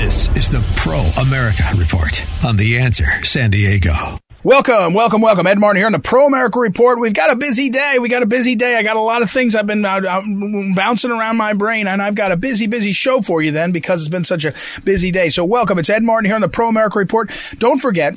This is the Pro America Report on The Answer San Diego. Welcome, welcome, welcome. Ed Martin here on the Pro America Report. We've got a busy day. We got a busy day. I got a lot of things I've been uh, uh, bouncing around my brain, and I've got a busy, busy show for you then because it's been such a busy day. So welcome. It's Ed Martin here on the Pro America Report. Don't forget,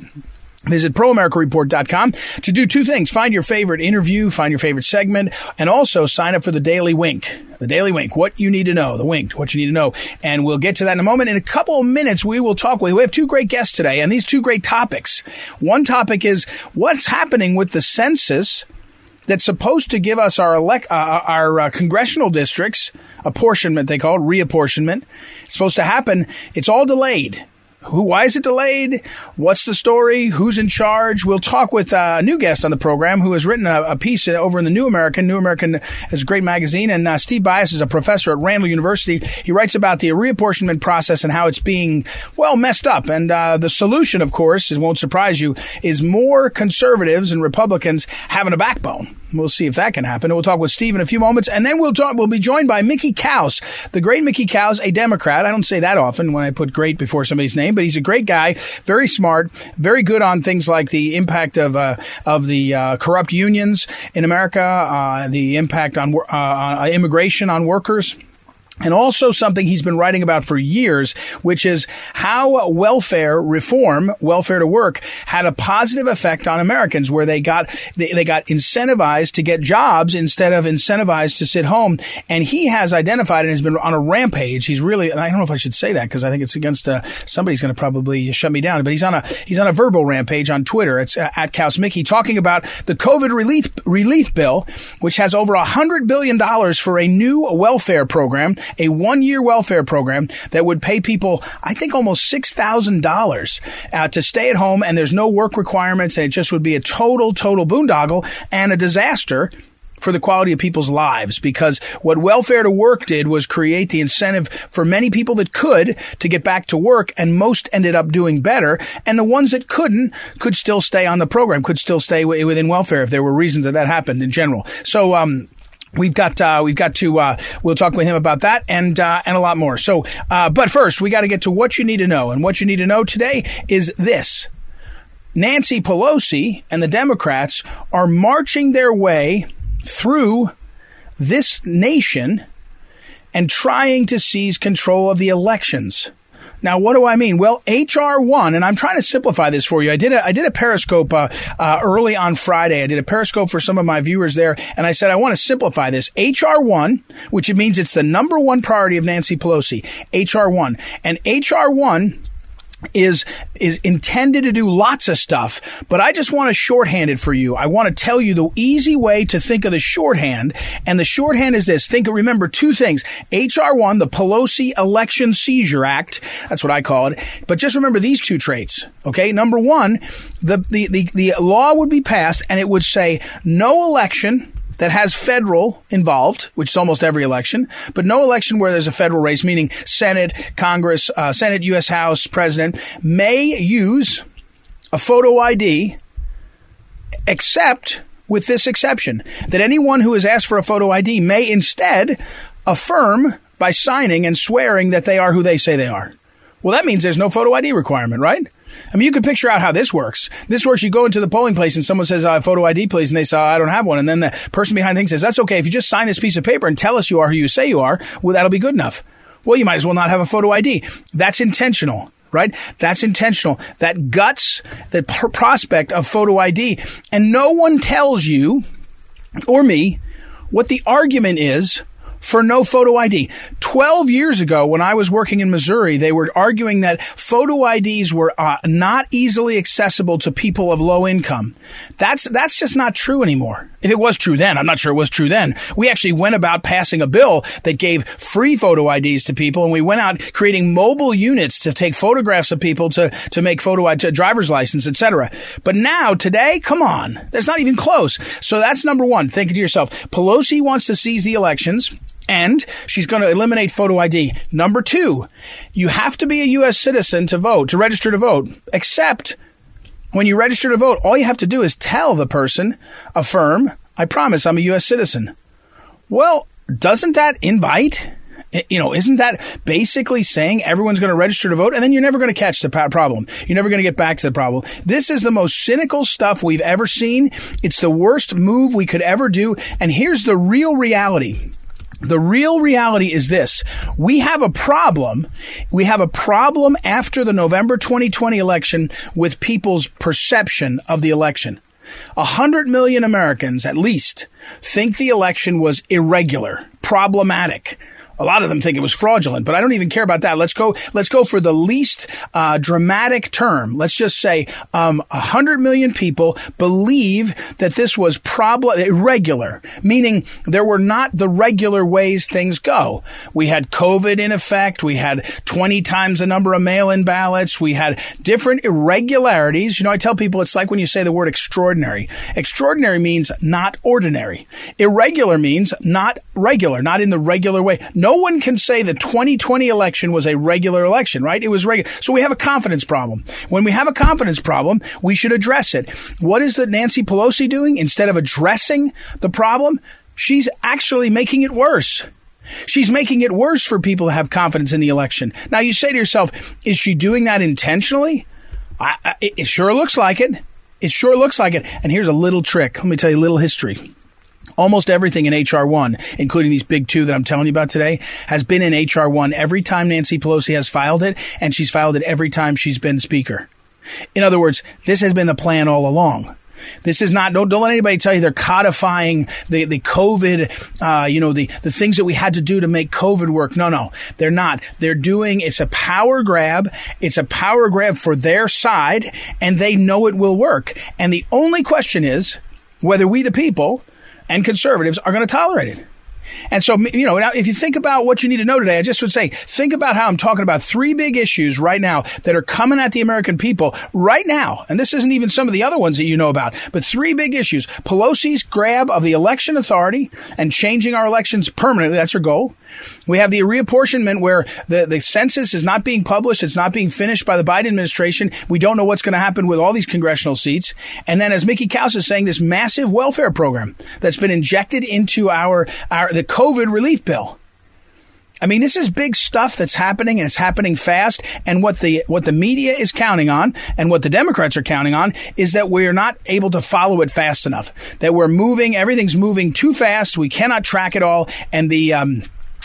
Visit proamericareport.com to do two things. Find your favorite interview, find your favorite segment, and also sign up for the Daily Wink. The Daily Wink, what you need to know, the Wink, what you need to know. And we'll get to that in a moment. In a couple of minutes, we will talk with, we have two great guests today and these two great topics. One topic is what's happening with the census that's supposed to give us our elect, uh, our uh, congressional districts apportionment. They call it reapportionment. It's supposed to happen. It's all delayed. Who? Why is it delayed? What's the story? Who's in charge? We'll talk with a new guest on the program who has written a, a piece over in the New American. New American is a great magazine, and uh, Steve Byas is a professor at Randall University. He writes about the reapportionment process and how it's being well messed up. And uh, the solution, of course, it won't surprise you, is more conservatives and Republicans having a backbone. We'll see if that can happen. We'll talk with Steve in a few moments, and then we'll talk. We'll be joined by Mickey Kaus, the great Mickey Kaus, a Democrat. I don't say that often when I put "great" before somebody's name, but he's a great guy, very smart, very good on things like the impact of uh, of the uh, corrupt unions in America, uh, the impact on uh, immigration on workers and also something he's been writing about for years, which is how welfare reform, welfare to work, had a positive effect on Americans, where they got they, they, got incentivized to get jobs instead of incentivized to sit home. And he has identified and has been on a rampage. He's really I don't know if I should say that because I think it's against uh, somebody's going to probably shut me down. But he's on a he's on a verbal rampage on Twitter. It's uh, at Kaus Mickey talking about the COVID relief relief bill, which has over hundred billion dollars for a new welfare program a one year welfare program that would pay people, I think, almost $6,000 uh, to stay at home and there's no work requirements and it just would be a total, total boondoggle and a disaster for the quality of people's lives because what welfare to work did was create the incentive for many people that could to get back to work and most ended up doing better and the ones that couldn't could still stay on the program could still stay within welfare if there were reasons that that happened in general. So um, We've got uh, we've got to uh, we'll talk with him about that and uh, and a lot more. So, uh, but first we got to get to what you need to know, and what you need to know today is this: Nancy Pelosi and the Democrats are marching their way through this nation and trying to seize control of the elections. Now, what do I mean? Well, HR one, and I'm trying to simplify this for you. I did a I did a Periscope uh, uh, early on Friday. I did a Periscope for some of my viewers there, and I said I want to simplify this. HR one, which it means it's the number one priority of Nancy Pelosi. HR one, and HR one is is intended to do lots of stuff, but I just want to shorthand it for you. I want to tell you the easy way to think of the shorthand, and the shorthand is this. Think, remember two things: HR one, the Pelosi Election Seizure Act. That's what I call it. But just remember these two traits. Okay, number one, the the the, the law would be passed, and it would say no election that has federal involved, which is almost every election, but no election where there's a federal race, meaning Senate, Congress, uh, Senate, U.S. House, President, may use a photo ID, except with this exception that anyone who has asked for a photo ID may instead affirm by signing and swearing that they are who they say they are. Well, that means there's no photo ID requirement, right? I mean, you could picture out how this works. This works. You go into the polling place and someone says, uh, photo ID, please. And they say, I don't have one. And then the person behind the thing says, that's okay. If you just sign this piece of paper and tell us you are who you say you are, well, that'll be good enough. Well, you might as well not have a photo ID. That's intentional right? That's intentional. That guts the pr- prospect of photo ID. And no one tells you or me what the argument is for no photo ID. 12 years ago, when I was working in Missouri, they were arguing that photo IDs were uh, not easily accessible to people of low income. That's, that's just not true anymore. If it was true then, I'm not sure it was true then. We actually went about passing a bill that gave free photo IDs to people, and we went out creating mobile units to take photographs of people to, to make photo ID, driver's license, etc. But now, today, come on, that's not even close. So that's number one. Think to yourself, Pelosi wants to seize the elections. And she's going to eliminate photo ID. Number two, you have to be a U.S. citizen to vote, to register to vote, except when you register to vote, all you have to do is tell the person, affirm, I promise I'm a U.S. citizen. Well, doesn't that invite? Eh, you know, isn't that basically saying everyone's going to register to vote and then you're never going to catch the problem? You're never going to get back to the problem. This is the most cynical stuff we've ever seen. It's the worst move we could ever do. And here's the real reality. The real reality is this. We have a problem. We have a problem after the November 2020 election with people's perception of the election. A hundred million Americans, at least, think the election was irregular, problematic, a lot of them think it was fraudulent, but I don't even care about that. Let's go. Let's go for the least uh, dramatic term. Let's just say um, hundred million people believe that this was problem irregular, meaning there were not the regular ways things go. We had COVID in effect. We had twenty times the number of mail-in ballots. We had different irregularities. You know, I tell people it's like when you say the word extraordinary. Extraordinary means not ordinary. Irregular means not regular, not in the regular way no one can say the 2020 election was a regular election, right? It was regular. So we have a confidence problem. When we have a confidence problem, we should address it. What is the Nancy Pelosi doing? Instead of addressing the problem, she's actually making it worse. She's making it worse for people to have confidence in the election. Now you say to yourself, is she doing that intentionally? I, I, it sure looks like it. It sure looks like it. And here's a little trick. Let me tell you a little history. Almost everything in HR1, including these big two that I'm telling you about today, has been in HR1 every time Nancy Pelosi has filed it, and she's filed it every time she's been speaker. In other words, this has been the plan all along. This is not, don't, don't let anybody tell you they're codifying the, the COVID, uh, you know, the, the things that we had to do to make COVID work. No, no, they're not. They're doing, it's a power grab. It's a power grab for their side and they know it will work. And the only question is whether we, the people, and conservatives are going to tolerate it. And so, you know, now if you think about what you need to know today, I just would say, think about how I'm talking about three big issues right now that are coming at the American people right now. And this isn't even some of the other ones that you know about, but three big issues. Pelosi's grab of the election authority and changing our elections permanently. That's her goal. We have the reapportionment where the, the census is not being published. It's not being finished by the Biden administration. We don't know what's going to happen with all these congressional seats. And then, as Mickey Kaus is saying, this massive welfare program that's been injected into our, our the COVID relief bill. I mean, this is big stuff that's happening and it's happening fast. And what the, what the media is counting on and what the Democrats are counting on is that we're not able to follow it fast enough, that we're moving, everything's moving too fast. We cannot track it all. And the, um,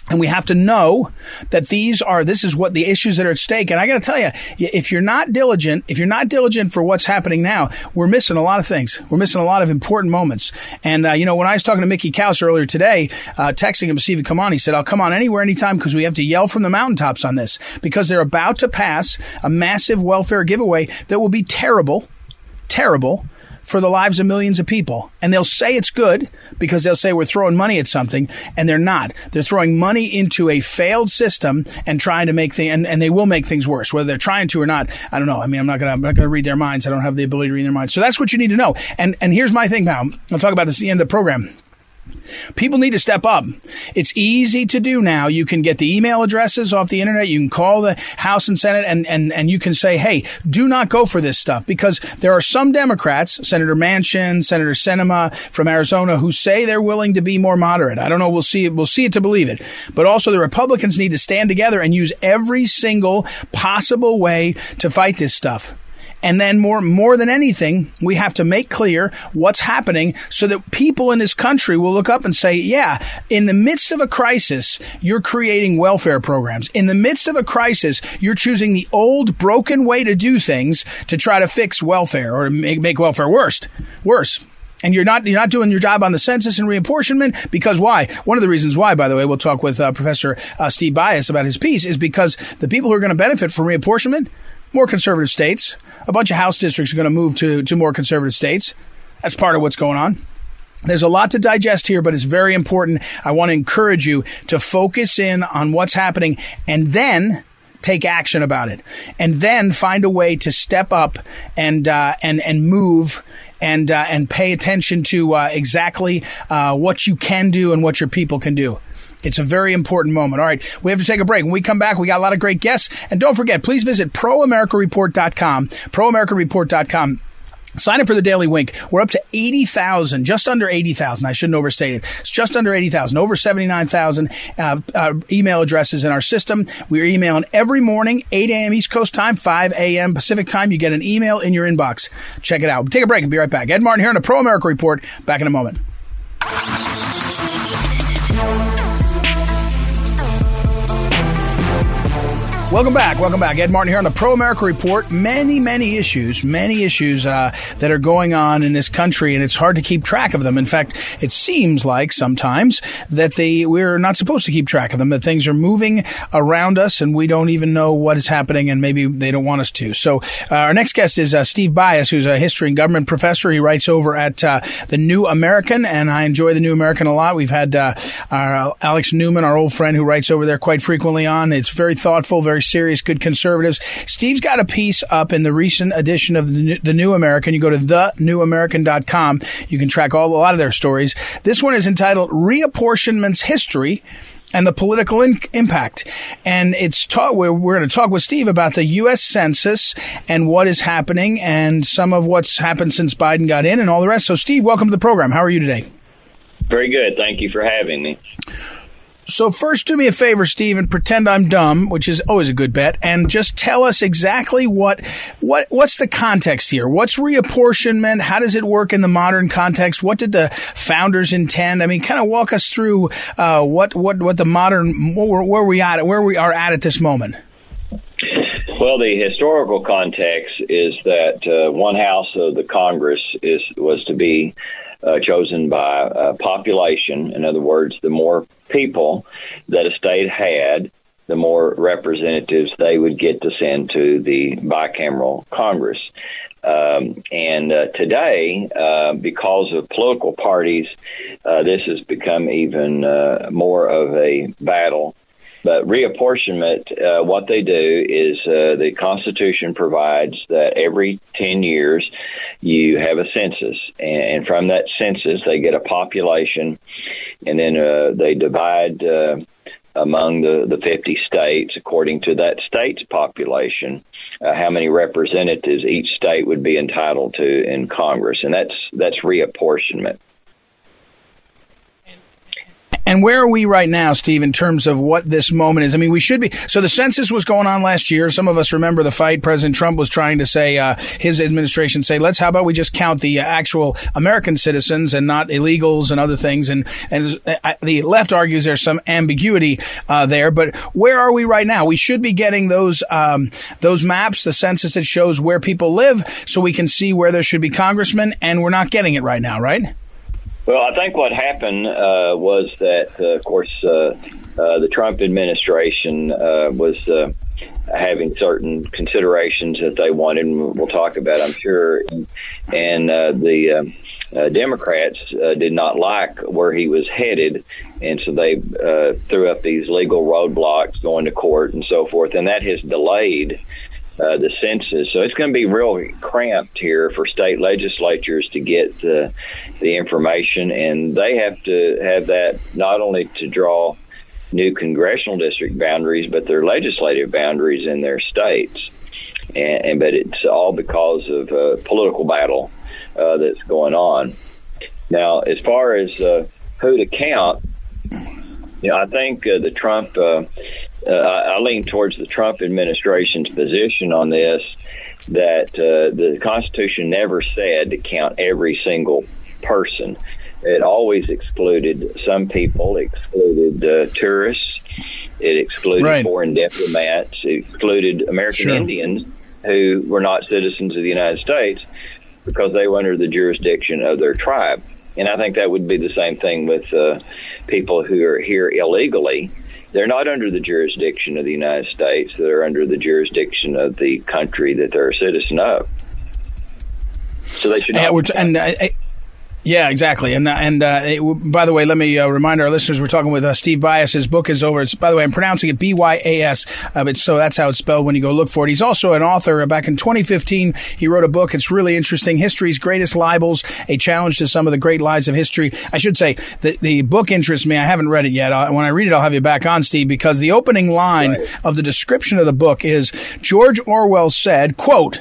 and we have to know that these are, this is what the issues that are at stake. And I got to tell you, if you're not diligent, if you're not diligent for what's happening now, we're missing a lot of things. We're missing a lot of important moments. And, uh, you know, when I was talking to Mickey Kaus earlier today, uh, texting him to see if he'd come on, he said, I'll come on anywhere, anytime because we have to yell from the mountaintops on this because they're about to pass a massive welfare giveaway that will be terrible, terrible for the lives of millions of people. And they'll say it's good because they'll say we're throwing money at something, and they're not. They're throwing money into a failed system and trying to make things, and, and they will make things worse, whether they're trying to or not. I don't know. I mean, I'm not gonna, I'm not gonna read their minds. I don't have the ability to read their minds. So that's what you need to know. And and here's my thing now. I'll talk about this at the end of the program. People need to step up. It's easy to do now. You can get the email addresses off the internet. You can call the House and Senate and, and, and you can say, hey, do not go for this stuff because there are some Democrats, Senator Manchin, Senator Sinema from Arizona, who say they're willing to be more moderate. I don't know. We'll see. We'll see it to believe it. But also the Republicans need to stand together and use every single possible way to fight this stuff. And then more, more than anything, we have to make clear what's happening so that people in this country will look up and say, yeah, in the midst of a crisis, you're creating welfare programs. In the midst of a crisis, you're choosing the old broken way to do things to try to fix welfare or make, make welfare worse. Worse. and you're not you're not doing your job on the census and reapportionment because why? One of the reasons why, by the way, we'll talk with uh, Professor uh, Steve Byas about his piece is because the people who are going to benefit from reapportionment, more conservative states, a bunch of House districts are going to move to to more conservative states. That's part of what's going on. There's a lot to digest here, but it's very important. I want to encourage you to focus in on what's happening and then take action about it, and then find a way to step up and uh, and and move and uh, and pay attention to uh, exactly uh, what you can do and what your people can do. It's a very important moment. All right, we have to take a break. When we come back, we got a lot of great guests. And don't forget, please visit proamericareport.com, proamericareport.com Sign up for the Daily Wink. We're up to 80,000, just under 80,000. I shouldn't overstate it. It's just under 80,000, over 79,000 uh, uh, email addresses in our system. We're emailing every morning, 8 a.m. East Coast time, 5 a.m. Pacific time. You get an email in your inbox. Check it out. Take a break and be right back. Ed Martin here on the Pro America Report. Back in a moment. Welcome back. Welcome back. Ed Martin here on the Pro America Report. Many, many issues, many issues uh, that are going on in this country, and it's hard to keep track of them. In fact, it seems like sometimes that they we're not supposed to keep track of them. That things are moving around us, and we don't even know what is happening, and maybe they don't want us to. So, uh, our next guest is uh, Steve Byas, who's a history and government professor. He writes over at uh, the New American, and I enjoy the New American a lot. We've had uh, our uh, Alex Newman, our old friend, who writes over there quite frequently on. It's very thoughtful, very very serious, good conservatives. Steve's got a piece up in the recent edition of the New, American. You go to thenewamerican.com. You can track all a lot of their stories. This one is entitled Reapportionment's History and the political in- impact. And it's taught, we're, we're going to talk with Steve about the U.S. Census and what is happening and some of what's happened since Biden got in and all the rest. So, Steve, welcome to the program. How are you today? Very good. Thank you for having me. So first, do me a favor, Steve, and pretend I'm dumb, which is always a good bet, and just tell us exactly what what what's the context here. What's reapportionment? How does it work in the modern context? What did the founders intend? I mean, kind of walk us through uh, what what what the modern where, where we at where we are at at this moment. Well, the historical context is that uh, one house of the Congress is was to be uh, chosen by uh, population. In other words, the more people that a state had, the more representatives they would get to send to the bicameral Congress. Um, and uh, today, uh, because of political parties, uh, this has become even uh, more of a battle. But reapportionment, uh, what they do is uh, the Constitution provides that every 10 years you have a census, and, from that census they get a population, and then uh, they divide uh, among the the 50 states according to that state's population. Uh, how many representatives each state would be entitled to in Congress, and that's that's reapportionment. And where are we right now, Steve, in terms of what this moment is? I mean, we should be. So the census was going on last year. Some of us remember the fight. President Trump was trying to say, uh, his administration say, let's, how about we just count the uh, actual American citizens and not illegals and other things. And, and uh, the left argues there's some ambiguity, uh, there. But where are we right now? We should be getting those, um, those maps, the census that shows where people live so we can see where there should be congressmen. And we're not getting it right now, right? Well, I think what happened uh, was that, uh, of course, uh, uh the Trump administration uh, was uh, having certain considerations that they wanted, and we'll talk about, I'm sure. And the Democrats did not like where he was headed, and so they threw up these legal roadblocks going to court and so forth, and that has delayed uh, the census. So it's going to be real cramped here for state legislatures to get the, the information, and they have to have that not only to draw new congressional district boundaries, but their legislative boundaries in their states. And, and but it's all because of a political battle uh, that's going on. Now, as far as uh, who to count, you know, I think uh, the Trump uh, I lean towards the Trump administration's position on this that uh, the Constitution never said to count every single person. It always excluded some people, excluded uh, tourists, it excluded right. foreign diplomats, it excluded American sure. Indians who were not citizens of the United States. because they were under the jurisdiction of their tribe. And I think that would be the same thing with uh, people who are here illegally. They're not under the jurisdiction of the United States. They're under the jurisdiction of the country that they're a citizen of. So they should not. And, and yeah, exactly. And uh, and uh, it, by the way, let me uh, remind our listeners we're talking with uh, Steve Byas. His book is over. It's, by the way, I'm pronouncing it B Y A S, uh, but so that's how it's spelled when you go look for it. He's also an author. Back in 2015, he wrote a book. It's really interesting. History's Greatest Libels: A Challenge to Some of the Great Lies of History. I should say the the book interests me. I haven't read it yet. when I read it, I'll have you back on, Steve, because the opening line right. of the description of the book is George Orwell said, "quote."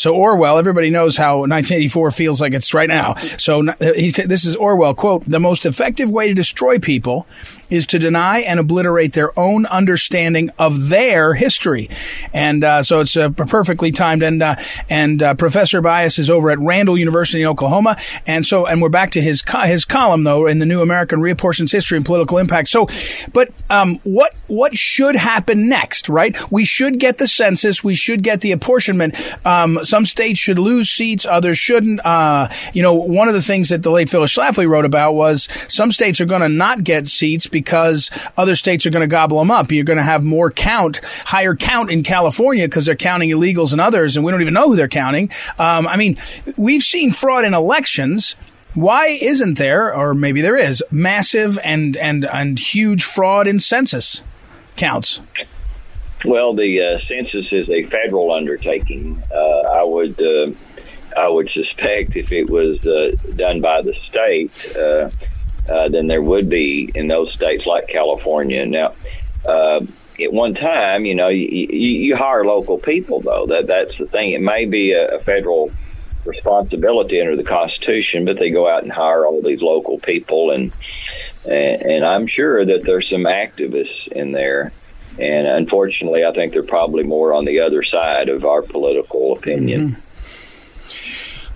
So Orwell, everybody knows how 1984 feels like it's right now. So he, this is Orwell quote: "The most effective way to destroy people is to deny and obliterate their own understanding of their history. And uh, so it's uh, perfectly timed. And uh, and uh, Professor Byas is over at Randall University in Oklahoma. And so and we're back to his co- his column though in the New American Reapportions History and Political Impact. So, but um, what what should happen next? Right? We should get the census. We should get the apportionment. Um, some states should lose seats. Others shouldn't. Uh, you know, one of the things that the late Phyllis Schlafly wrote about was some states are going to not get seats because other states are going to gobble them up. You're going to have more count, higher count in California because they're counting illegals and others, and we don't even know who they're counting. Um, I mean, we've seen fraud in elections. Why isn't there, or maybe there is, massive and and and huge fraud in census counts? Well, the uh, census is a federal undertaking. Uh, I would uh, I would suspect if it was uh, done by the state, uh, uh, than there would be in those states like California. Now, at one time, you know, you, you, you hire local people, though. That that's the thing. It may be a, a federal responsibility under the Constitution, but they go out and hire all these local people, and and, and I'm sure that there's some activists in there. And unfortunately, I think they're probably more on the other side of our political opinion. Mm-hmm.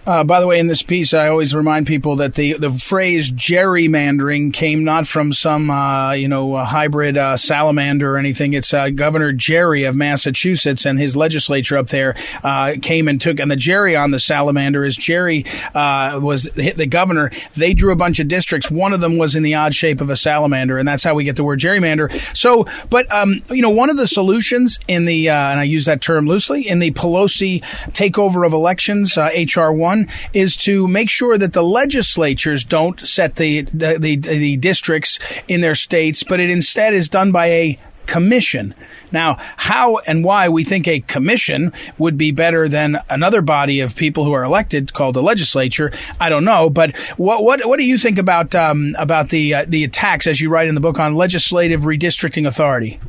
Uh, by the way, in this piece, I always remind people that the, the phrase gerrymandering came not from some, uh, you know, hybrid uh, salamander or anything. It's uh, Governor Gerry of Massachusetts and his legislature up there uh, came and took, and the Gerry on the salamander is Gerry uh, was the governor. They drew a bunch of districts. One of them was in the odd shape of a salamander, and that's how we get the word gerrymander. So, but, um, you know, one of the solutions in the, and I use that term loosely, in the Pelosi takeover of elections, H.R. 1, on is to make sure that the legislatures don't set the, the, the, the districts in their states, but it instead is done by a commission. Now, how and why we think a commission would be better than another body of people who are elected called the legislature, I don't know. But what what what do you think about um, about the uh, the attacks, as you write in the book, on legislative redistricting authority?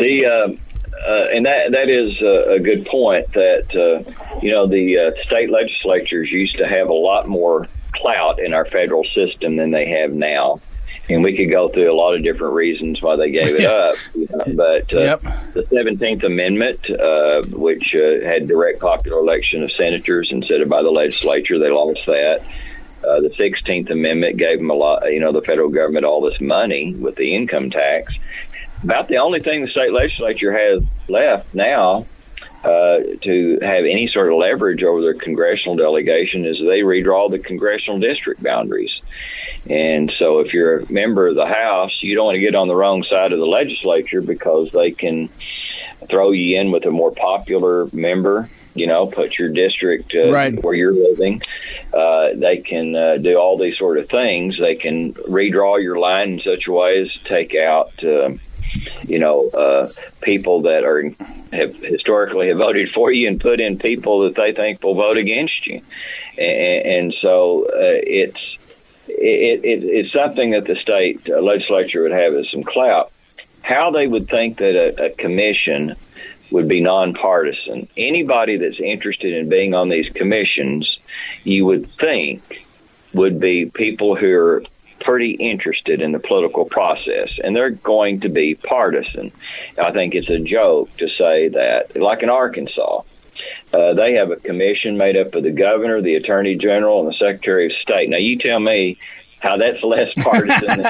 The uh, uh, and that that is a, a good point. That uh, you know the uh, state legislatures used to have a lot more clout in our federal system than they have now, and we could go through a lot of different reasons why they gave it up. You know, but uh, yep. the Seventeenth Amendment, uh, which uh, had direct popular election of senators instead of by the legislature, they lost that. Uh, the Sixteenth Amendment gave them a lot, you know, the federal government all this money with the income tax, about the only thing the state legislature has left now uh, to have any sort of leverage over their congressional delegation is they redraw the congressional district boundaries. And so, if you're a member of the House, you don't want to get on the wrong side of the legislature because they can throw you in with a more popular member. You know, put your district uh, right. where you're living. Uh, they can uh, do all these sort of things. They can redraw your line in such a way as to take out. Uh, you know, uh, people that are have historically have voted for you and put in people that they think will vote against you, and, and so uh, it's it, it, it's something that the state legislature would have as some clout. How they would think that a, a commission would be nonpartisan. Anybody that's interested in being on these commissions, you would think, would be people who are pretty interested in the political process, and they're going to be partisan. I think it's a joke to say that, like in Arkansas, uh, they have a commission made up of the governor, the attorney general, and the secretary of state. Now, you tell me how that's less partisan.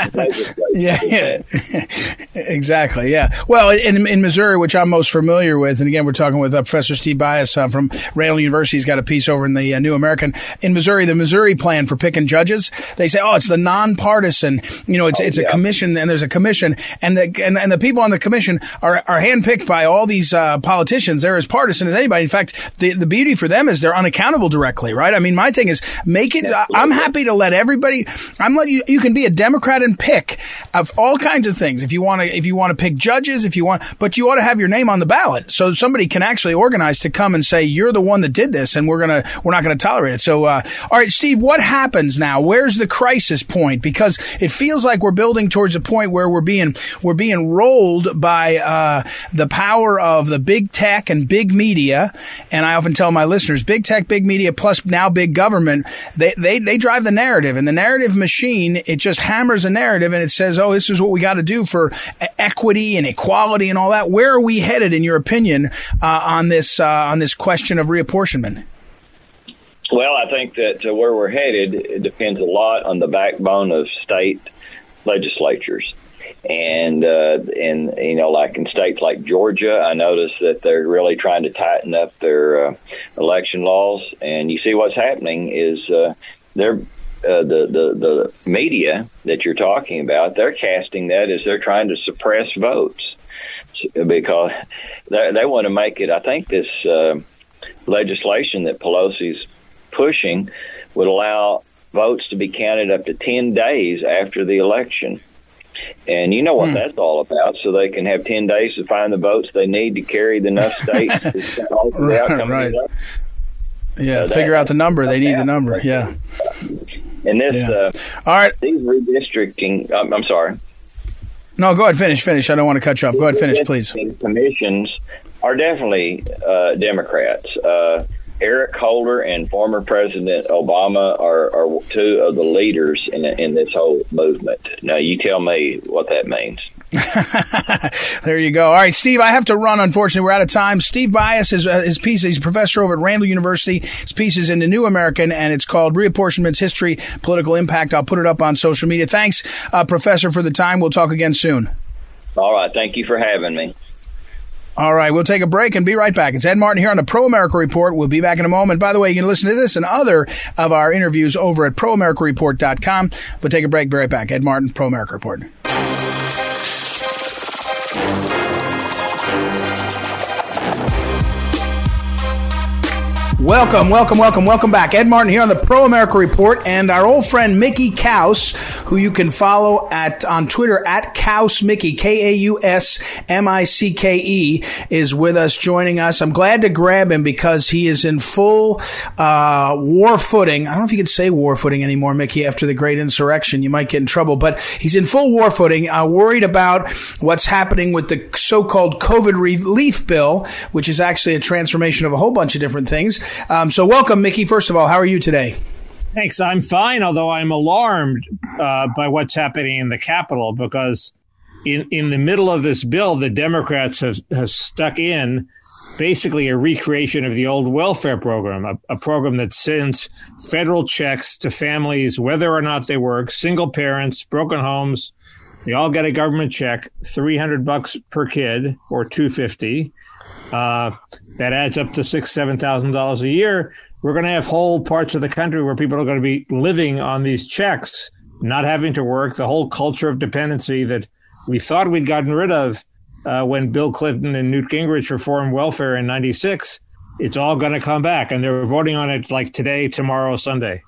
Yeah, yeah. exactly. Yeah. Well, in, in Missouri, which I'm most familiar with, and again, we're talking with uh, Professor Steve Byas uh, from Randall University. He's got a piece over in the uh, New American. In Missouri, the Missouri plan for picking judges, they say, oh, it's the nonpartisan. You know, it's Oh, it's yeah. a commission, and there's a commission, and the and, and the people on the commission are are handpicked by all these uh, politicians. They're as partisan as anybody. In fact, the the beauty for them is they're unaccountable directly, right? I mean, my thing is make it. I'm happy to let everybody. I'm letting you. You can be a Democrat and pick of all kinds of things. If you want to, if you want to pick judges, if you want, but you ought to have your name on the ballot so somebody can actually organize to come and say you're the one that did this, and we're gonna we're not gonna tolerate it. So, uh, all right, Steve, what happens now? Where's the crisis point? Because it feels like we're building towards a point where we're being we're being rolled by uh, the power of the big tech and big media. And I often tell my listeners, big tech, big media, plus now big government, they they they drive the narrative, and the narrative machine it just hammers a narrative and it says, oh, this is what we got to do for equity and equality and all that. Where are we headed, in your opinion, uh, on this uh, on this question of reapportionment? Well, I think that uh, where we're headed it depends a lot on the backbone of state legislatures. And uh, and you know, like in states like Georgia, I noticed that they're really trying to tighten up their uh, election laws. And you see what's happening is uh, they're uh, the, the the media that you're talking about. They're casting that as they're trying to suppress votes because they, they want to make it. I think this uh, legislation that Pelosi's pushing would allow votes to be counted up to 10 days after the election. And you know what that's all about, so they can have 10 days to find the votes they need to carry the enough states to the outcome Right. Yeah, that- figure out the number. They need the number. Yeah. And this, Yeah. uh, All right. these redistricting, I'm, I'm sorry. No, go ahead. Finish. Finish. I don't want to cut you off. Go ahead. Finish, please. Commissions are definitely uh, Democrats. Uh, Eric Holder and former President Obama are, are two of the leaders in in this whole movement. Now, you tell me what that means. There you go. All right, Steve, I have to run. Unfortunately, we're out of time. Steve Byas, his, uh, his piece, he's a professor over at Randall University. His piece is in the New American, and it's called Reapportionment's History, Political Impact. I'll put it up on social media. Thanks, uh, Professor, for the time. We'll talk again soon. All right, thank you for having me. All right, we'll take a break and be right back. It's Ed Martin here on the Pro America Report. We'll be back in a moment. By the way, you can listen to this and other of our interviews over at proamericareport.com. We'll take a break, be right back. Ed Martin, Pro America Report. Welcome, welcome, welcome, welcome back. Ed Martin here on the Pro America Report, and our old friend Mickey Kaus, who you can follow at on Twitter at Kaus Mickey K A U S M I C K E, is with us, joining us. I'm glad to grab him because he is in full uh, war footing. I don't know if you can say war footing anymore, Mickey, after the Great Insurrection. You might get in trouble, but he's in full war footing. Uh, worried about what's happening with the so-called COVID relief bill, which is actually a transformation of a whole bunch of different things. Um, so, welcome, Mickey. First of all, how are you today? Thanks. I'm fine, although I'm alarmed uh, by what's happening in the Capitol because in, in the middle of this bill, the Democrats have, have stuck in basically a recreation of the old welfare program, a, a program that sends federal checks to families, whether or not they work, single parents, broken homes. They all get a government check, 300 bucks per kid or 250. Uh, that adds up to six, seven thousand dollars a year. We're going to have whole parts of the country where people are going to be living on these checks, not having to work. The whole culture of dependency that we thought we'd gotten rid of uh, when Bill Clinton and Newt Gingrich reformed welfare in '96. It's all going to come back, and they're voting on it like today, tomorrow, Sunday.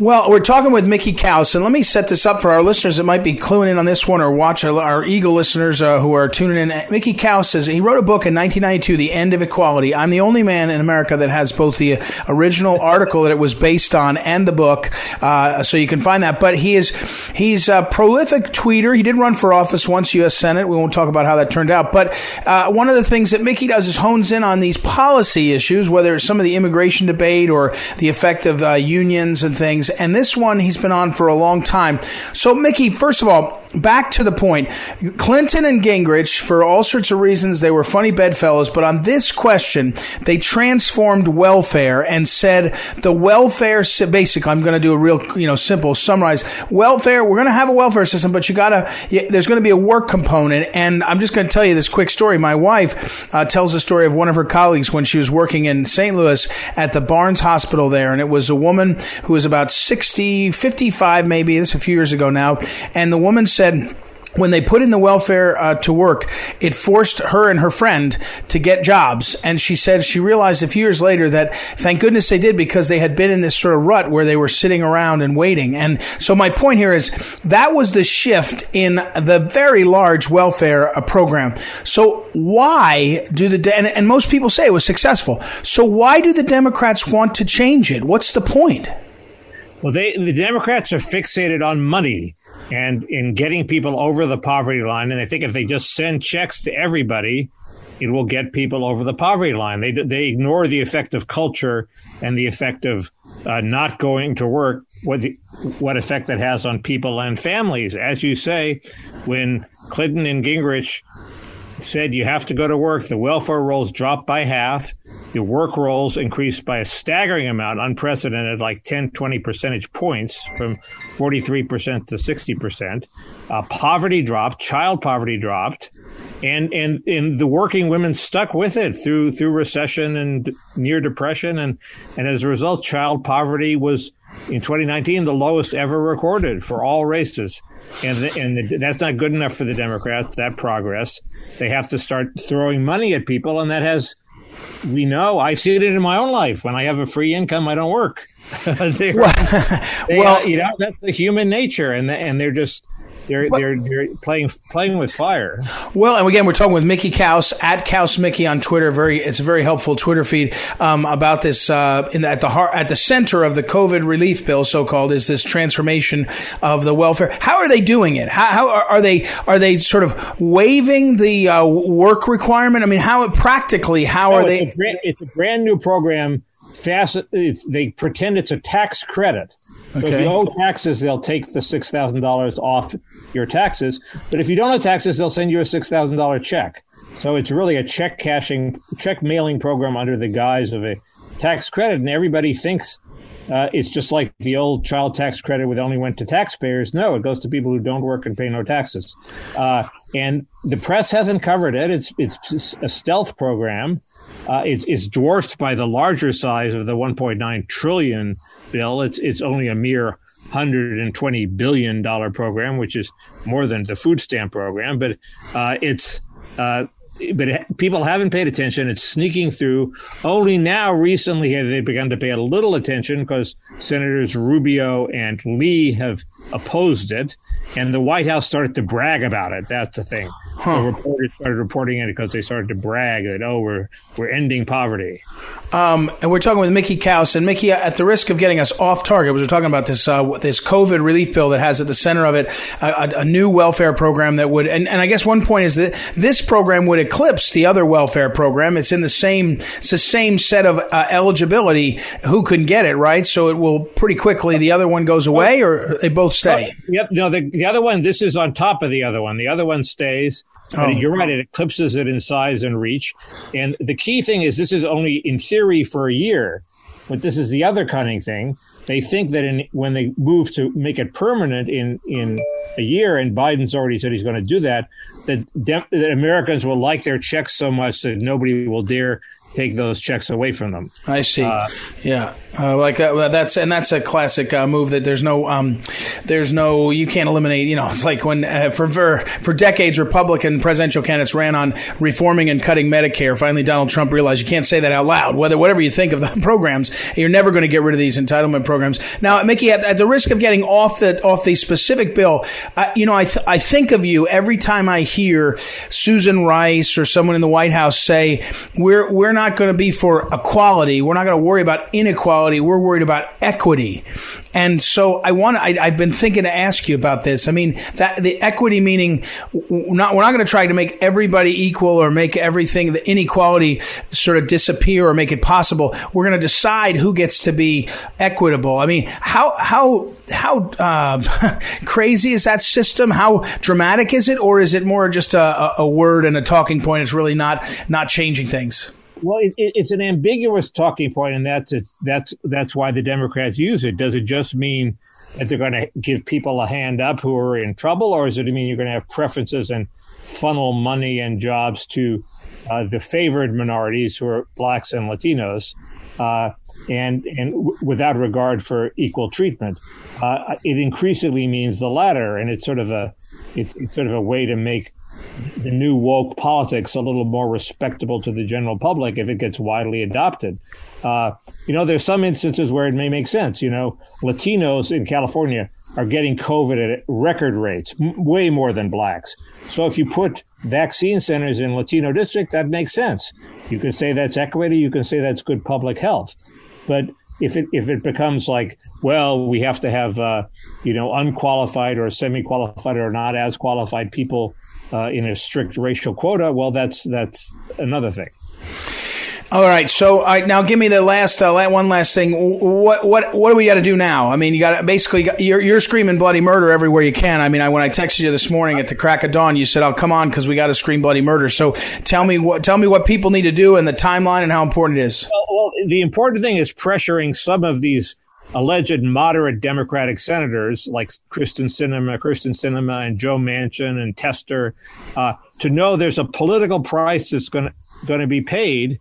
Well, we're talking with Mickey Kaus, and let me set this up for our listeners that might be cluing in on this one or watch our, our Eagle listeners uh, who are tuning in. Mickey Kaus says he wrote a book in 1992, The End of Equality. I'm the only man in America that has both the original article that it was based on and the book, uh, so you can find that. But he is he's a prolific tweeter. He did run for office once, U.S. Senate. We won't talk about how that turned out. But uh, one of the things that Mickey does is hones in on these policy issues, whether it's some of the immigration debate or the effect of uh, unions and things. And this one he's been on for a long time. So, Mickey, first of all, back to the point. Clinton and Gingrich, for all sorts of reasons, they were funny bedfellows, but on this question, they transformed welfare and said the welfare, basically, I'm going to do a real, you know, simple summarize. Welfare, we're going to have a welfare system, but you got to, there's going to be a work component. And I'm just going to tell you this quick story. My wife uh, tells a story of one of her colleagues when she was working in St. Louis at the Barnes Hospital there. And it was a woman who was about 60, 55 maybe, this a few years ago now. And the woman said, when they put in the welfare uh, to work, it forced her and her friend to get jobs. And she said she realized a few years later that thank goodness they did because they had been in this sort of rut where they were sitting around and waiting. And so my point here is that was the shift in the very large welfare uh, program. So why do the, and, and most people say it was successful. So why do the Democrats want to change it? What's the point? Well, they, the Democrats are fixated on money and in getting people over the poverty line. And they think if they just send checks to everybody, it will get people over the poverty line. They they ignore the effect of culture and the effect of uh, not going to work. What the, what effect that has on people and families? As you say, when Clinton and Gingrich said you have to go to work, the welfare rolls dropped by half. The work rolls increased by a staggering amount, unprecedented, like 10, 20 percentage points from 43% to 60%. Uh, poverty dropped, child poverty dropped, and, and, and the working women stuck with it through, through recession and near depression. And, and as a result, child poverty was in 2019 the lowest ever recorded for all races. And, the, and the, that's not good enough for the Democrats, that progress. They have to start throwing money at people, and that has we know I've seen it in my own life. When I have a free income, I don't work. well, they, well, you know, that's the human nature, and and they're just they're they're they're playing playing with fire. Well, and again, we're talking with Mickey Kaus at Kaus Mickey on Twitter. Very, it's a very helpful Twitter feed um, about this. Uh, in the, at the heart, at the center of the COVID relief bill, so called, is this transformation of the welfare. How are they doing it? How, how are they are they sort of waiving the uh, work requirement? I mean, how practically how no, are it's they? A it's a brand new program. Fast, they pretend it's a tax credit. So okay. if you owe taxes, they'll take the six thousand dollars off your taxes. But if you don't owe taxes, they'll send you a six thousand dollar check. So it's really a check cashing, check mailing program under the guise of a tax credit, and everybody thinks uh, it's just like the old child tax credit, which only went to taxpayers. No, it goes to people who don't work and pay no taxes. Uh, and the press hasn't covered it. It's it's a stealth program. Uh, it's, it's dwarfed by the larger size of the 1.9 trillion bill. It's it's only a mere 120 billion dollar program, which is more than the food stamp program. But uh, it's uh, but it, people haven't paid attention. It's sneaking through. Only now, recently, have they begun to pay a little attention because Senators Rubio and Lee have opposed it, and the White House started to brag about it. That's the thing. Huh. The reporters started reporting it because they started to brag that oh we're we're ending poverty. Um, and we're talking with Mickey Kaus and Mickey. At the risk of getting us off target, we are talking about this uh, this COVID relief bill that has at the center of it a, a, new welfare program that would. And, and I guess one point is that this program would eclipse the other welfare program. It's in the same it's the same set of uh, eligibility. Who can get it right? So it will pretty quickly. The other one goes away, or they both stay. yep. No, the, the other one. This is on top of the other one. The other one stays. Oh. you're right; it eclipses it in size and reach. And the key thing is, this is only in theory for a year, but this is the other cunning thing. They think that in, when they move to make it permanent in in a year, and Biden's already said he's going to do that, that, that Americans will like their checks so much that nobody will dare take those checks away from them. I see. Uh, yeah, uh, like that. That's and that's a classic uh, move. That there's no, um, there's no, you can't eliminate. You know, it's like when uh, for for for decades Republican presidential candidates ran on reforming and cutting Medicare. Finally, Donald Trump realized you can't say that out loud. Whether whatever you think of the programs, you're never going to get rid of these entitlement programs. Now, Mickey, at, at the risk of getting off the off the specific bill, you know, I th- I think of you every time I hear Susan Rice or someone in the White House say we're we're not going to be for equality. We're not going to worry about inequality. We're worried about equity. And so I want I, have been thinking to ask you about this. I mean, that the equity meaning not, we're not going to try to make everybody equal or make everything, the inequality sort of disappear or make it possible. We're going to decide who gets to be equitable. I mean, how, how, how uh, crazy is that system? How dramatic is it? Or is it more just a, a word and a talking point? It's really not, not changing things. Well, it, it's an ambiguous talking point, and that's it. That's that's why the Democrats use it. Does it just mean that they're going to give people a hand up who are in trouble, or does it mean you're going to have preferences and funnel money and jobs to uh, the favored minorities who are blacks and Latinos, uh, and and w- without regard for equal treatment? Uh, it increasingly means the latter, and it's sort of a it's, it's sort of a way to make the new woke politics a little more respectable to the general public if it gets widely adopted. Uh, you know, there's some instances where it may make sense. You know, Latinos in California are getting COVID at record rates, m- way more than blacks. So if you put vaccine centers in Latino district, that makes sense. You can say that's equity. You can say that's good public health. But if it if it becomes like, well, we have to have uh, you know unqualified or semi qualified or not as qualified people uh, in a strict racial quota, well, that's that's another thing. All right. So, all right, now give me the last, uh, one last thing. What, what, what do we got to do now? I mean, you got to basically, you're, you're screaming bloody murder everywhere you can. I mean, I, when I texted you this morning at the crack of dawn, you said, "Oh, come on, because we got to scream bloody murder." So, tell me what, tell me what people need to do and the timeline and how important it is. Well, well the important thing is pressuring some of these alleged moderate Democratic senators like Kyrsten Sinema, Kyrsten Sinema, and Joe Manchin and Tester uh, to know there's a political price that's going to going to be paid.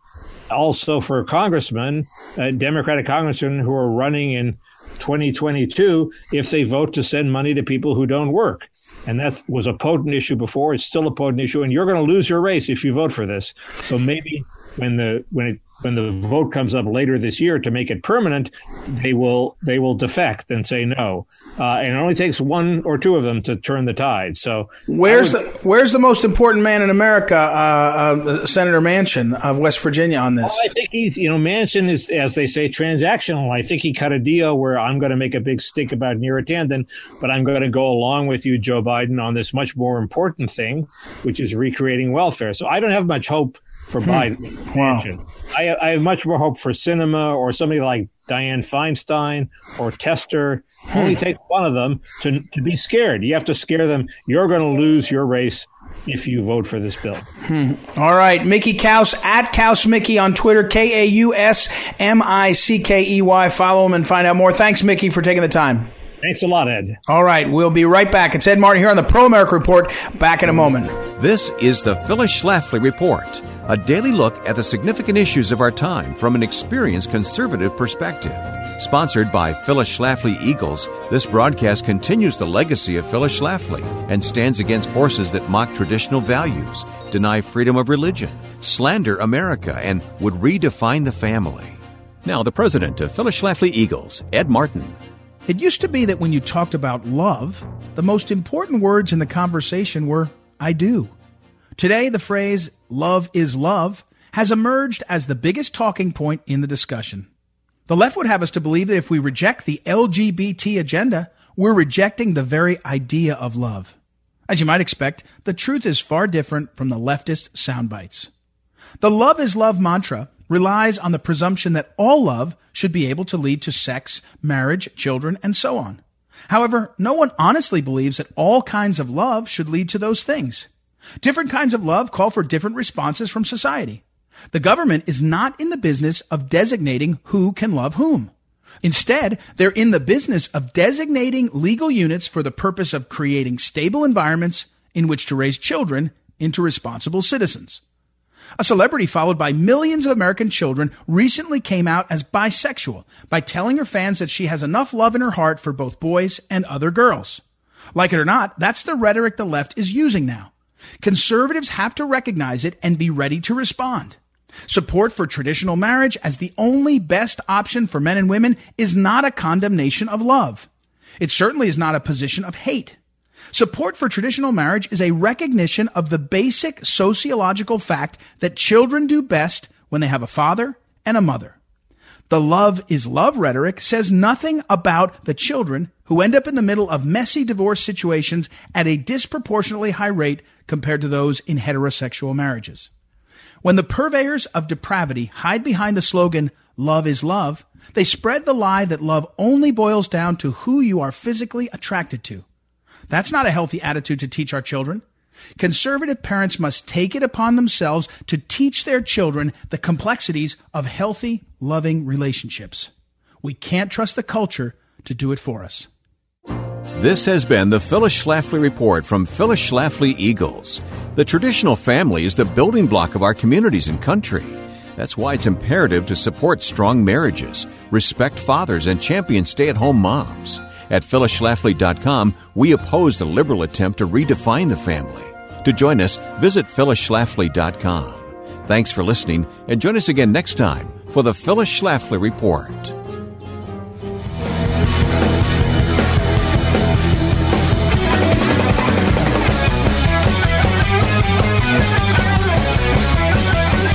Also for congressmen, uh, Democratic congressmen who are running in 2022, if they vote to send money to people who don't work. And that was a potent issue before. It's still a potent issue, and you're going to lose your race if you vote for this. So maybe when the when it when the vote comes up later this year to make it permanent, they will they will defect and say no. Uh, and it only takes one or two of them to turn the tide. So where's would, the where's the most important man in America, uh, uh, Senator Manchin of West Virginia, on this? Well, I think he's you know Manchin is as they say transactional. I think he cut a deal where I'm going to make a big stink about Neera Tanden, but I'm going to go along with you, Joe Biden, on this much more important thing, which is recreating welfare. So I don't have much hope for hmm. Biden. Wow. I, I, have much more hope for Sinema or somebody like Dianne Feinstein or Tester. Hmm. Only take one of them to, to be scared. You have to scare them. You're going to lose your race if you vote for this bill. Hmm. All right. Mickey Kaus at Kaus Mickey on Twitter, K A U S M I C K E Y. Follow him and find out more. Thanks, Mickey, for taking the time. Thanks a lot, Ed. All right. We'll be right back. It's Ed Martin here on the Pro America Report. Back in a moment. This is the Phyllis Schlafly Report a daily look at the significant issues of our time from an experienced conservative perspective. Sponsored by Phyllis Schlafly Eagles, this broadcast continues the legacy of Phyllis Schlafly and stands against forces that mock traditional values, deny freedom of religion, slander America, and would redefine the family. Now, the president of Phyllis Schlafly Eagles, Ed Martin. It used to be that when you talked about love, the most important words in the conversation were, I do. Today, the phrase love is love has emerged as the biggest talking point in the discussion. The left would have us to believe that if we reject the LGBT agenda, we're rejecting the very idea of love. As you might expect, the truth is far different from the leftist sound bites. The love is love mantra relies on the presumption that all love should be able to lead to sex, marriage, children, and so on. However, no one honestly believes that all kinds of love should lead to those things. Different kinds of love call for different responses from society. The government is not in the business of designating who can love whom. Instead, they're in the business of designating legal units for the purpose of creating stable environments in which to raise children into responsible citizens. A celebrity followed by millions of American children recently came out as bisexual by telling her fans that she has enough love in her heart for both boys and other girls. Like it or not, that's the rhetoric the left is using now. Conservatives have to recognize it and be ready to respond. Support for traditional marriage as the only best option for men and women is not a condemnation of love. It certainly is not a position of hate. Support for traditional marriage is a recognition of the basic sociological fact that children do best when they have a father and a mother. The love is love rhetoric says nothing about the children who end up in the middle of messy divorce situations at a disproportionately high rate compared to those in heterosexual marriages. When the purveyors of depravity hide behind the slogan, love is love, they spread the lie that love only boils down to who you are physically attracted to. That's not a healthy attitude to teach our children. Conservative parents must take it upon themselves to teach their children the complexities of healthy, loving relationships. We can't trust the culture to do it for us. This has been the Phyllis Schlafly Report from Phyllis Schlafly Eagles. The traditional family is the building block of our communities and country. That's why it's imperative to support strong marriages, respect fathers, and champion stay at home moms. At phyllisschlafly.com, we oppose the liberal attempt to redefine the family. To join us, visit phyllisschlafly.com. Thanks for listening, and join us again next time for the Phyllis Schlafly Report.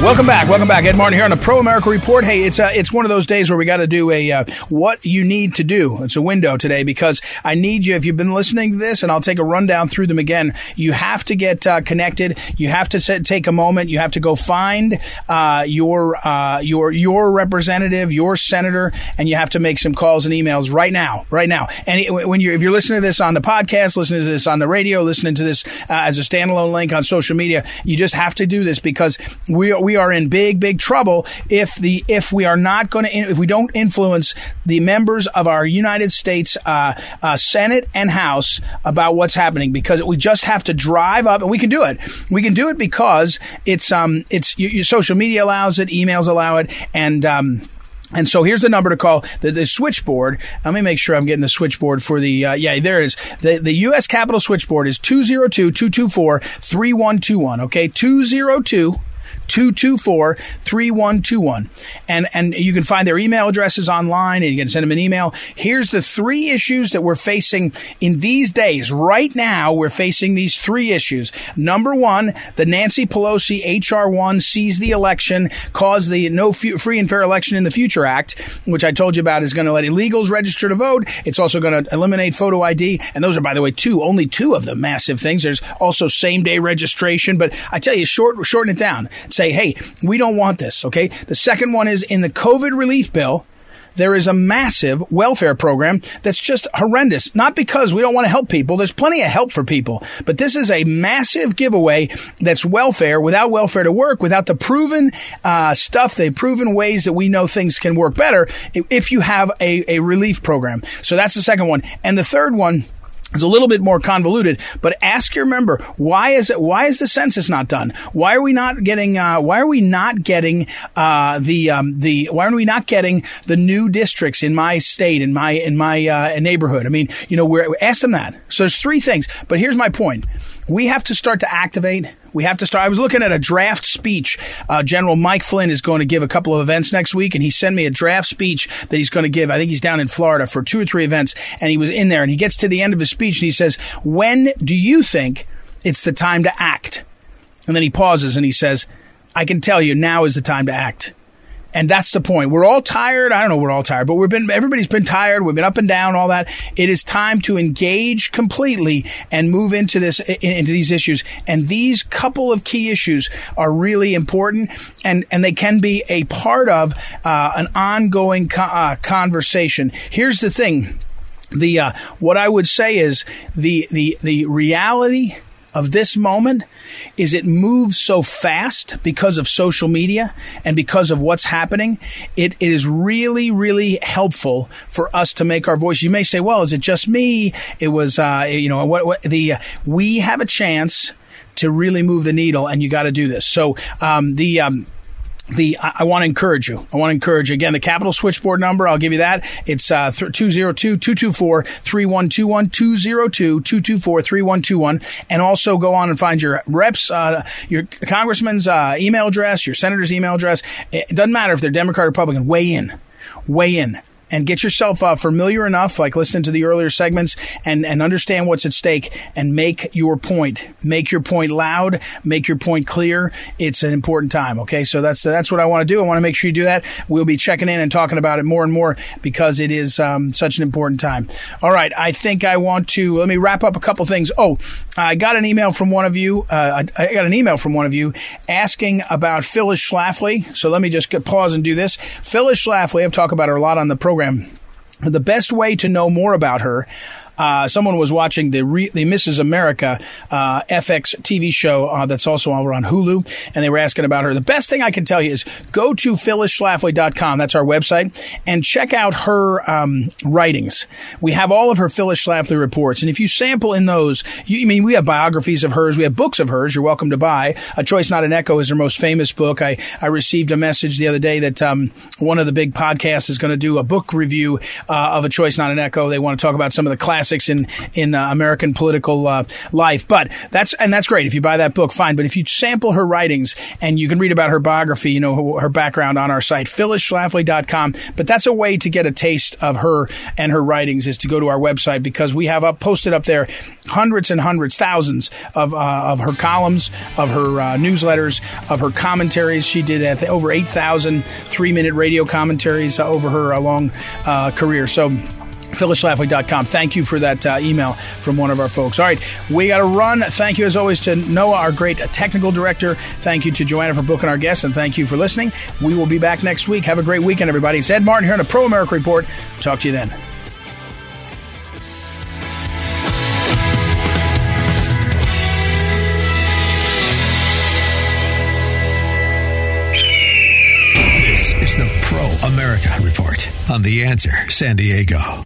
Welcome back. Welcome back. Ed Martin here on the Pro America Report. Hey, it's uh, it's one of those days where we got to do a uh, what you need to do. It's a window today because I need you. If you've been listening to this, and I'll take a rundown through them again. You have to get uh, connected. You have to set, take a moment. You have to go find uh, your uh, your your representative, your senator, and you have to make some calls and emails right now. Right now. And when you're if you're listening to this on the podcast, listening to this on the radio, listening to this uh, as a standalone link on social media, you just have to do this because we are we are in big, big trouble if the if we are not going to if we don't influence the members of our United States uh, uh, Senate and House about what's happening because we just have to drive up and we can do it. We can do it because it's um it's your social media allows it, emails allow it, and um, and so here's the number to call the, the, switchboard. Let me make sure I'm getting the switchboard for the, uh, yeah, there it is. The, the U.S. Capitol switchboard is 202-224-3121. Okay. 202- 224 3121. And, and you can find their email addresses online and you can send them an email. Here's the three issues that we're facing in these days. Right now, we're facing these three issues. Number one, the Nancy Pelosi HR1 seize the election, cause the No Free and Fair Election in the Future Act, which I told you about is going to let illegals register to vote. It's also going to eliminate photo ID. And those are, by the way, two, only two of the massive things. There's also same day registration. But I tell you, short, shorten it down say, hey, we don't want this. Okay. The second one is in the COVID relief bill. There is a massive welfare program that's just horrendous. Not because we don't want to help people. There's plenty of help for people, but this is a massive giveaway that's welfare without welfare to work, without the proven uh, stuff, the proven ways that we know things can work better if you have a, a relief program. So that's the second one. And the third one, it's a little bit more convoluted, but ask your member why is it? Why is the census not done? Why are we not getting? Uh, why are we not getting uh, the um, the? Why are we not getting the new districts in my state in my in my uh, neighborhood? I mean, you know, we're ask them that. So there's three things, but here's my point: we have to start to activate we have to start. I was looking at a draft speech. Uh, General Mike Flynn is going to give a couple of events next week, and he sent me a draft speech that he's going to give. I think he's down in Florida for two or three events, and he was in there, and he gets to the end of his speech, and he says, "When do you think it's the time to act?" And then he pauses and he says, "I can tell you now is the time to act." And that's the point. We're all tired. I don't know. We're all tired, but we've been, everybody's been tired. We've been up and down, all that. It is time to engage completely and move into this, into these issues. And these couple of key issues are really important and, and they can be a part of uh, an ongoing co- uh, conversation. Here's the thing. The, uh, what I would say is the, the, the reality of this moment is it moves so fast because of social media and because of what's happening. It, it is really, really helpful for us to make our voice. You may say, well, is it just me? It was, uh, you know, what, what the, uh, we have a chance to really move the needle and you got to do this. So, um, the, um, the I, I want to encourage you. I want to encourage you. Again, the Capitol switchboard number, I'll give you that. It's uh, 202-224-3121, 202-224-3121. And also go on and find your reps, uh, your congressman's uh, email address, your senator's email address. It doesn't matter if they're Democrat or Republican. Weigh in. Weigh in and get yourself uh, familiar enough, like listening to the earlier segments, and and understand what's at stake, and make your point. Make your point loud. Make your point clear. It's an important time. Okay, so that's that's what I want to do. I want to make sure you do that. We'll be checking in and talking about it more and more because it is um, such an important time. All right, I think I want to let me wrap up a couple things. Oh, I got an email from one of you. Uh, I, I got an email from one of you asking about Phyllis Schlafly. So let me just pause and do this. Phyllis Schlafly, I've talked about her a lot on the program. The best way to know more about her uh, someone was watching the Re- the Mrs. America uh, FX TV show uh, that's also over on Hulu, and they were asking about her. The best thing I can tell you is go to phyllisschlafly.com. That's our website, and check out her um, writings. We have all of her Phyllis Schlafly reports, and if you sample in those, you I mean we have biographies of hers, we have books of hers. You're welcome to buy. A Choice Not an Echo is her most famous book. I I received a message the other day that um, one of the big podcasts is going to do a book review uh, of A Choice Not an Echo. They want to talk about some of the classic classics in in uh, American political uh, life. But that's and that's great if you buy that book, fine. But if you sample her writings and you can read about her biography, you know her, her background on our site, phyllisschlafly.com. But that's a way to get a taste of her and her writings is to go to our website because we have up posted up there hundreds and hundreds, thousands of uh, of her columns, of her uh, newsletters, of her commentaries. She did uh, over 8,000 three minute radio commentaries uh, over her long career. So phyllisschlafly.com. Thank you for that uh, email from one of our folks. All right, we got to run. Thank you, as always, to Noah, our great technical director. Thank you to Joanna for booking our guests, and thank you for listening. We will be back next week. Have a great weekend, everybody. It's Ed Martin here on the Pro America Report. Talk to you then. This is the Pro America Report on The Answer San Diego.